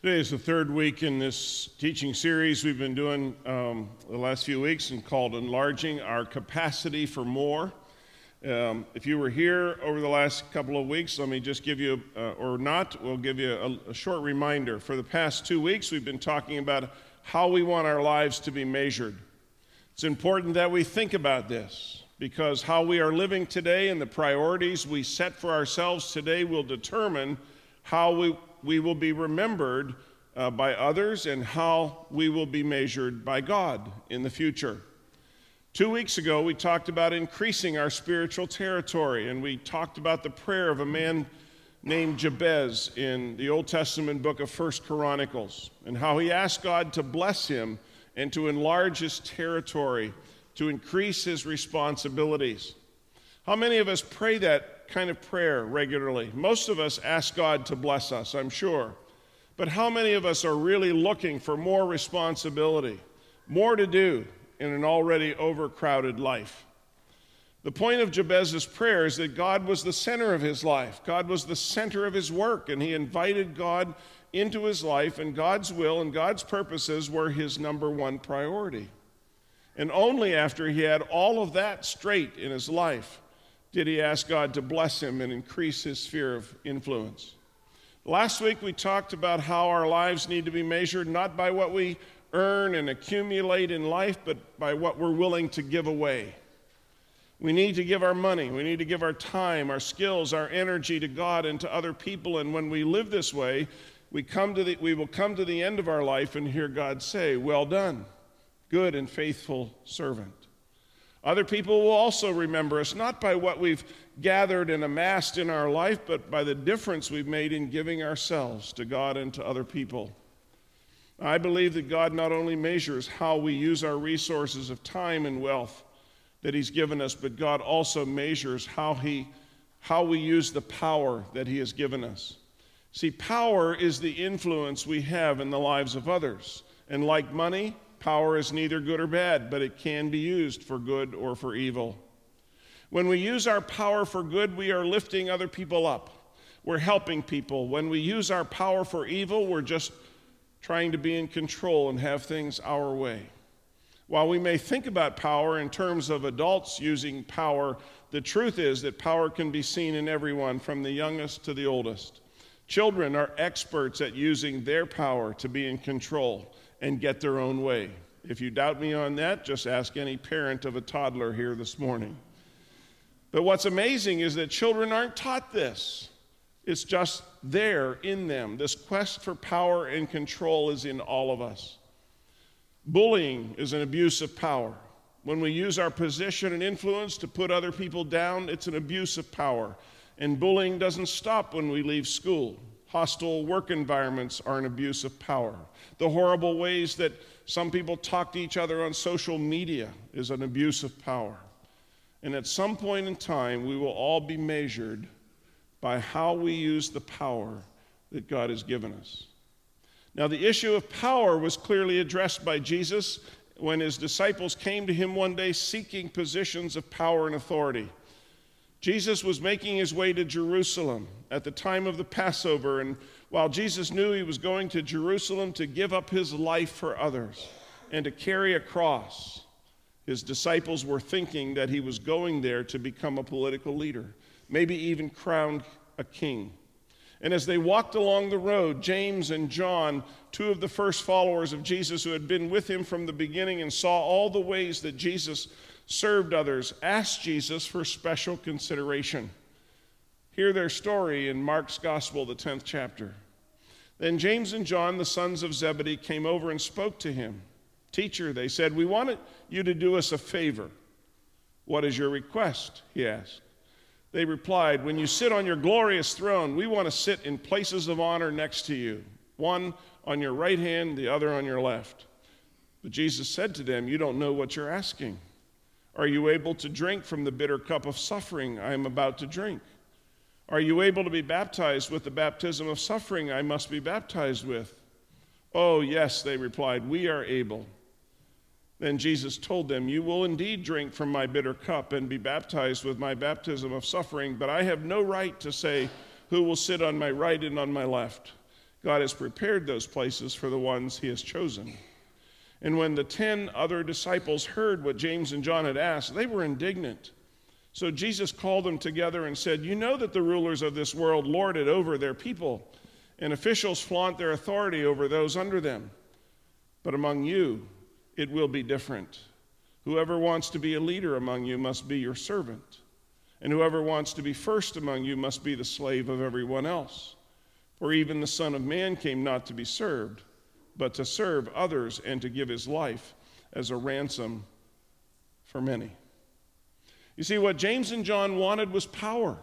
Today is the third week in this teaching series we've been doing um, the last few weeks and called Enlarging Our Capacity for More. Um, if you were here over the last couple of weeks, let me just give you, uh, or not, we'll give you a, a short reminder. For the past two weeks, we've been talking about how we want our lives to be measured. It's important that we think about this because how we are living today and the priorities we set for ourselves today will determine how we we will be remembered uh, by others and how we will be measured by God in the future. Two weeks ago, we talked about increasing our spiritual territory, and we talked about the prayer of a man named Jabez in the Old Testament book of First Chronicles, and how he asked God to bless him and to enlarge his territory, to increase his responsibilities. How many of us pray that kind of prayer regularly. Most of us ask God to bless us, I'm sure. But how many of us are really looking for more responsibility, more to do in an already overcrowded life? The point of Jabez's prayer is that God was the center of his life. God was the center of his work, and he invited God into his life, and God's will and God's purposes were his number one priority. And only after he had all of that straight in his life did he ask God to bless him and increase his sphere of influence. Last week we talked about how our lives need to be measured not by what we earn and accumulate in life, but by what we're willing to give away. We need to give our money, we need to give our time, our skills, our energy to God and to other people. And when we live this way, we, come to the, we will come to the end of our life and hear God say, Well done, good and faithful servant. Other people will also remember us not by what we've gathered and amassed in our life, but by the difference we've made in giving ourselves to God and to other people. I believe that God not only measures how we use our resources of time and wealth that He's given us, but God also measures how, he, how we use the power that He has given us. See, power is the influence we have in the lives of others. And like money, Power is neither good or bad, but it can be used for good or for evil. When we use our power for good, we are lifting other people up. We're helping people. When we use our power for evil, we're just trying to be in control and have things our way. While we may think about power in terms of adults using power, the truth is that power can be seen in everyone, from the youngest to the oldest. Children are experts at using their power to be in control and get their own way. If you doubt me on that, just ask any parent of a toddler here this morning. But what's amazing is that children aren't taught this. It's just there in them. This quest for power and control is in all of us. Bullying is an abuse of power. When we use our position and influence to put other people down, it's an abuse of power. And bullying doesn't stop when we leave school. Hostile work environments are an abuse of power. The horrible ways that some people talk to each other on social media is an abuse of power. And at some point in time, we will all be measured by how we use the power that God has given us. Now, the issue of power was clearly addressed by Jesus when his disciples came to him one day seeking positions of power and authority. Jesus was making his way to Jerusalem at the time of the Passover, and while Jesus knew he was going to Jerusalem to give up his life for others and to carry a cross, his disciples were thinking that he was going there to become a political leader, maybe even crowned a king. And as they walked along the road, James and John, two of the first followers of Jesus who had been with him from the beginning and saw all the ways that Jesus served others, asked Jesus for special consideration. Hear their story in Mark's Gospel, the 10th chapter. Then James and John, the sons of Zebedee, came over and spoke to him. Teacher, they said, we wanted you to do us a favor. What is your request? He asked. They replied, When you sit on your glorious throne, we want to sit in places of honor next to you, one on your right hand, the other on your left. But Jesus said to them, You don't know what you're asking. Are you able to drink from the bitter cup of suffering I am about to drink? Are you able to be baptized with the baptism of suffering I must be baptized with? Oh, yes, they replied, we are able. Then Jesus told them, You will indeed drink from my bitter cup and be baptized with my baptism of suffering, but I have no right to say who will sit on my right and on my left. God has prepared those places for the ones he has chosen. And when the ten other disciples heard what James and John had asked, they were indignant. So Jesus called them together and said, You know that the rulers of this world lord it over their people, and officials flaunt their authority over those under them. But among you, it will be different. Whoever wants to be a leader among you must be your servant, and whoever wants to be first among you must be the slave of everyone else. For even the Son of Man came not to be served but to serve others and to give his life as a ransom for many. You see, what James and John wanted was power.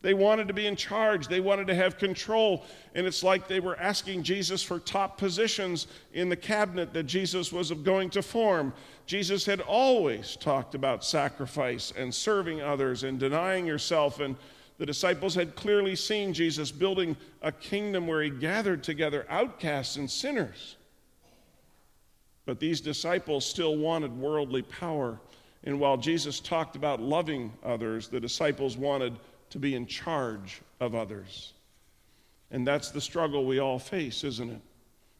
They wanted to be in charge. They wanted to have control. And it's like they were asking Jesus for top positions in the cabinet that Jesus was going to form. Jesus had always talked about sacrifice and serving others and denying yourself and the disciples had clearly seen Jesus building a kingdom where he gathered together outcasts and sinners. But these disciples still wanted worldly power. And while Jesus talked about loving others, the disciples wanted to be in charge of others. And that's the struggle we all face, isn't it?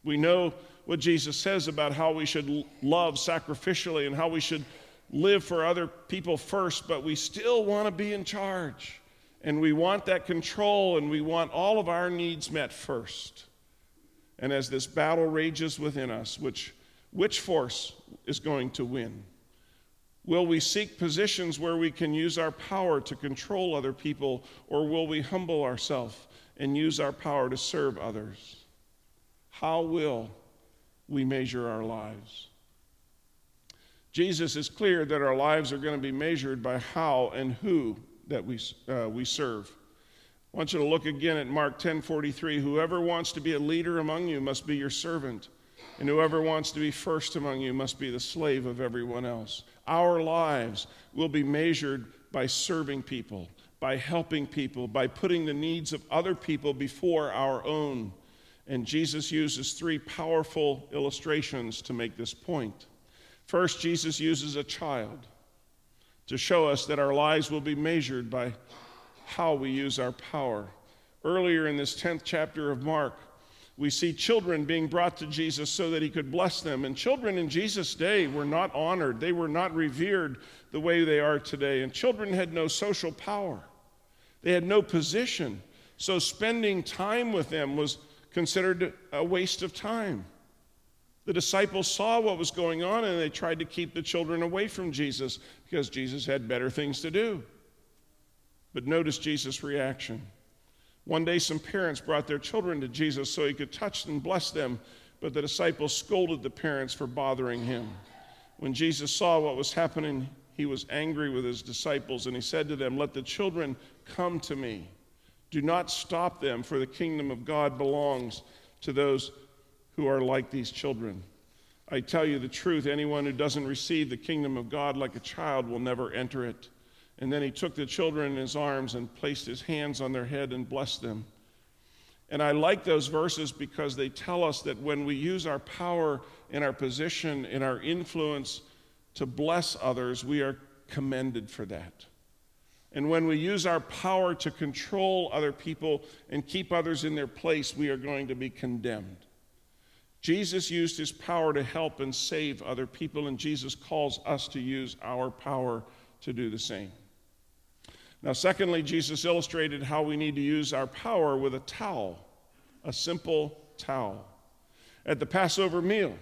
We know what Jesus says about how we should love sacrificially and how we should live for other people first, but we still want to be in charge and we want that control and we want all of our needs met first. And as this battle rages within us, which, which force is going to win? Will we seek positions where we can use our power to control other people, or will we humble ourselves and use our power to serve others? How will we measure our lives? Jesus is clear that our lives are going to be measured by how and who that we, uh, we serve. I want you to look again at Mark 10:43. Whoever wants to be a leader among you must be your servant, and whoever wants to be first among you must be the slave of everyone else. Our lives will be measured by serving people, by helping people, by putting the needs of other people before our own. And Jesus uses three powerful illustrations to make this point. First, Jesus uses a child to show us that our lives will be measured by how we use our power. Earlier in this 10th chapter of Mark, we see children being brought to Jesus so that he could bless them. And children in Jesus' day were not honored, they were not revered the way they are today. And children had no social power, they had no position. So spending time with them was considered a waste of time. The disciples saw what was going on and they tried to keep the children away from Jesus because Jesus had better things to do. But notice Jesus' reaction. One day, some parents brought their children to Jesus so he could touch and bless them, but the disciples scolded the parents for bothering him. When Jesus saw what was happening, he was angry with his disciples and he said to them, Let the children come to me. Do not stop them, for the kingdom of God belongs to those who are like these children. I tell you the truth anyone who doesn't receive the kingdom of God like a child will never enter it. And then he took the children in his arms and placed his hands on their head and blessed them. And I like those verses because they tell us that when we use our power and our position and our influence to bless others, we are commended for that. And when we use our power to control other people and keep others in their place, we are going to be condemned. Jesus used his power to help and save other people, and Jesus calls us to use our power to do the same. Now, secondly, Jesus illustrated how we need to use our power with a towel, a simple towel. At the Passover meal,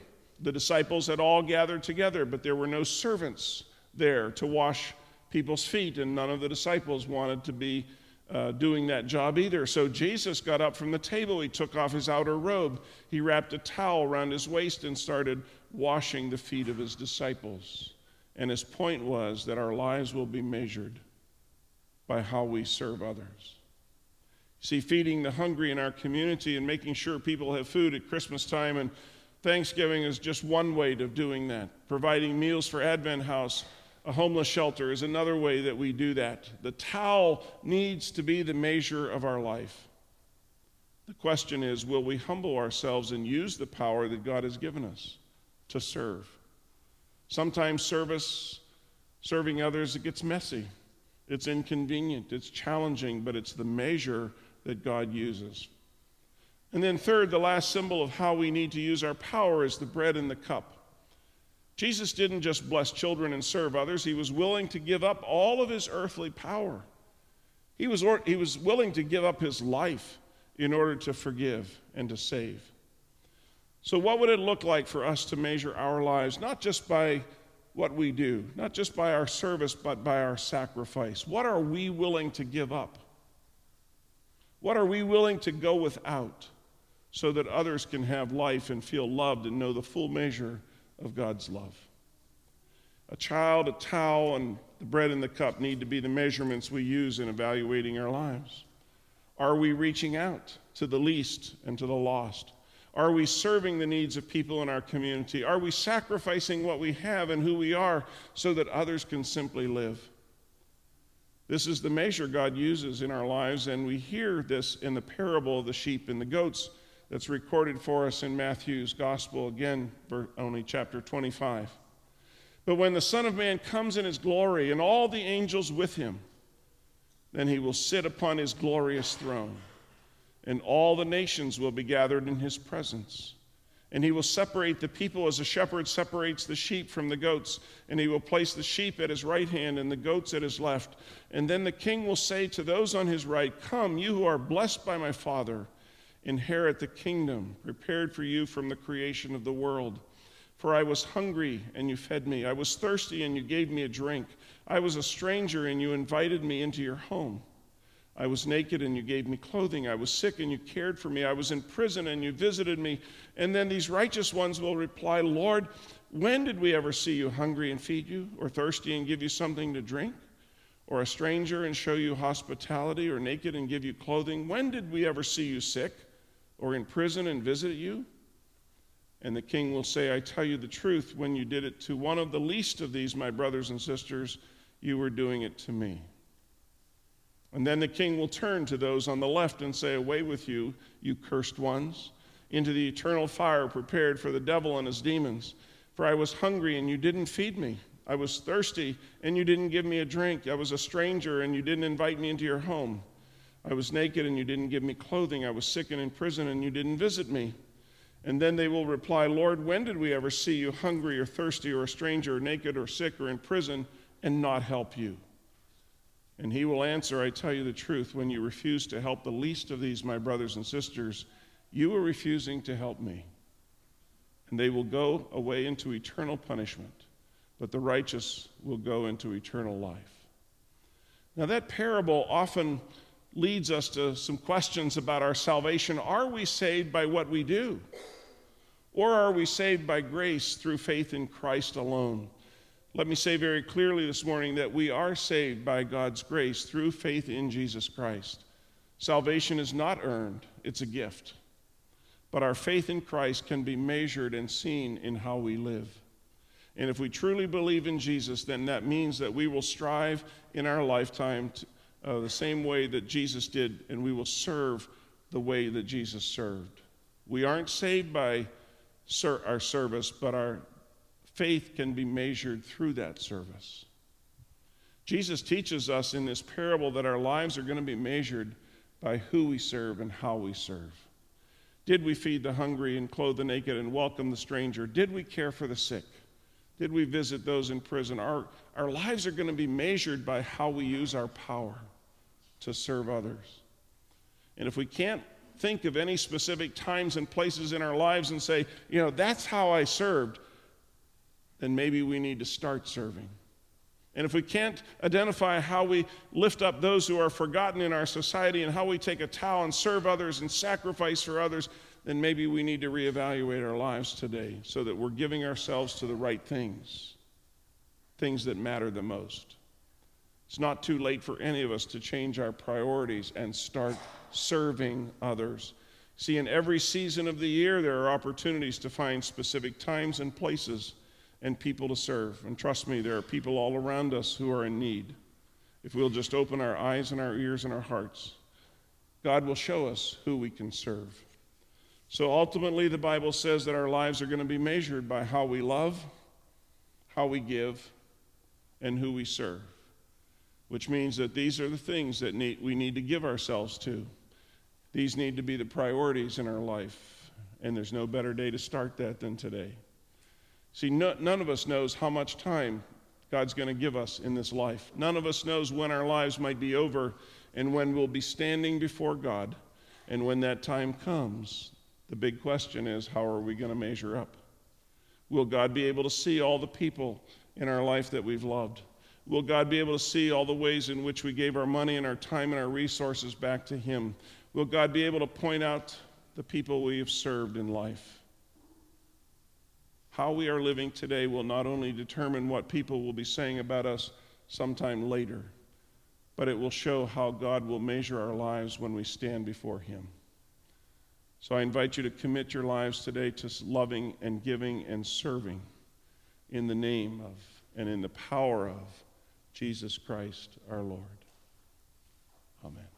the disciples had all gathered together, but there were no servants there to wash people's feet, and none of the disciples wanted to be uh, doing that job either. So Jesus got up from the table. He took off his outer robe. He wrapped a towel around his waist and started washing the feet of his disciples. And his point was that our lives will be measured by how we serve others. See, feeding the hungry in our community and making sure people have food at Christmas time and Thanksgiving is just one way of doing that. Providing meals for Advent House a homeless shelter is another way that we do that. The towel needs to be the measure of our life. The question is will we humble ourselves and use the power that God has given us to serve? Sometimes service, serving others, it gets messy. It's inconvenient, it's challenging, but it's the measure that God uses. And then, third, the last symbol of how we need to use our power is the bread and the cup. Jesus didn't just bless children and serve others, he was willing to give up all of his earthly power. He was, he was willing to give up his life in order to forgive and to save. So, what would it look like for us to measure our lives, not just by what we do, not just by our service, but by our sacrifice? What are we willing to give up? What are we willing to go without so that others can have life and feel loved and know the full measure of God's love? A child, a towel, and the bread and the cup need to be the measurements we use in evaluating our lives. Are we reaching out to the least and to the lost? Are we serving the needs of people in our community? Are we sacrificing what we have and who we are so that others can simply live? This is the measure God uses in our lives, and we hear this in the parable of the sheep and the goats that's recorded for us in Matthew's gospel, again, only chapter 25. But when the Son of Man comes in his glory and all the angels with him, then he will sit upon his glorious throne, and all the nations will be gathered in his presence. And he will separate the people as a shepherd separates the sheep from the goats. And he will place the sheep at his right hand and the goats at his left. And then the king will say to those on his right, Come, you who are blessed by my Father, inherit the kingdom prepared for you from the creation of the world. For I was hungry, and you fed me. I was thirsty, and you gave me a drink. I was a stranger, and you invited me into your home. I was naked, and you gave me clothing. I was sick, and you cared for me. I was in prison, and you visited me. And then these righteous ones will reply, Lord, when did we ever see you hungry and feed you, or thirsty and give you something to drink? Or a stranger and show you hospitality, or naked and give you clothing? When did we ever see you sick, or in prison and visit you? And the king will say, I tell you the truth, when you did it to one of the least of these, my brothers and sisters, you were doing it to me. And then the king will turn to those on the left and say, Away with you, you cursed ones, into the eternal fire prepared for the devil and his demons. For I was hungry and you didn't feed me. I was thirsty and you didn't give me a drink. I was a stranger and you didn't invite me into your home. I was naked and you didn't give me clothing. I was sick and in prison and you didn't visit me. And then they will reply, Lord, when did we ever see you hungry or thirsty or a stranger or naked or sick or in prison and not help you? And he will answer, I tell you the truth, when you refuse to help the least of these, my brothers and sisters, you are refusing to help me. And they will go away into eternal punishment, but the righteous will go into eternal life. Now, that parable often leads us to some questions about our salvation. Are we saved by what we do? Or are we saved by grace through faith in Christ alone? Let me say very clearly this morning that we are saved by God's grace through faith in Jesus Christ. Salvation is not earned, it's a gift. But our faith in Christ can be measured and seen in how we live. And if we truly believe in Jesus, then that means that we will strive in our lifetime to, uh, the same way that Jesus did, and we will serve the way that Jesus served. We aren't saved by ser- our service, but our faith can be measured through that service. Jesus teaches us in this parable that our lives are going to be measured by who we serve and how we serve. Did we feed the hungry and clothe the naked and welcome the stranger? Did we care for the sick? Did we visit those in prison? Our, our lives are going to be measured by how we use our power to serve others. And if we can't think of any specific times and places in our lives and say, you know, that's how I served, then maybe we need to start serving. And if we can't identify how we lift up those who are forgotten in our society and how we take a towel and serve others and sacrifice for others, then maybe we need to reevaluate our lives today so that we're giving ourselves to the right things, things that matter the most. It's not too late for any of us to change our priorities and start serving others. See, in every season of the year, there are opportunities to find specific times and places and people to serve. And trust me, there are people all around us who are in need. If we'll just open our eyes and our ears and our hearts, God will show us who we can serve. So ultimately, the Bible says that our lives are going to be measured by how we love, how we give, and who we serve, which means that these are the things that need, we need to give ourselves to. These need to be the priorities in our life, and there's no better day to start that than today. See, no, none of us knows how much time God's going to give us in this life. None of us knows when our lives might be over and when we'll be standing before God. And when that time comes, the big question is how are we going to measure up? Will God be able to see all the people in our life that we've loved? Will God be able to see all the ways in which we gave our money and our time and our resources back to Him? Will God be able to point out the people we have served in life? How we are living today will not only determine what people will be saying about us sometime later, but it will show how God will measure our lives when we stand before Him. So I invite you to commit your lives today to loving and giving and serving in the name of and in the power of Jesus Christ our Lord. Amen.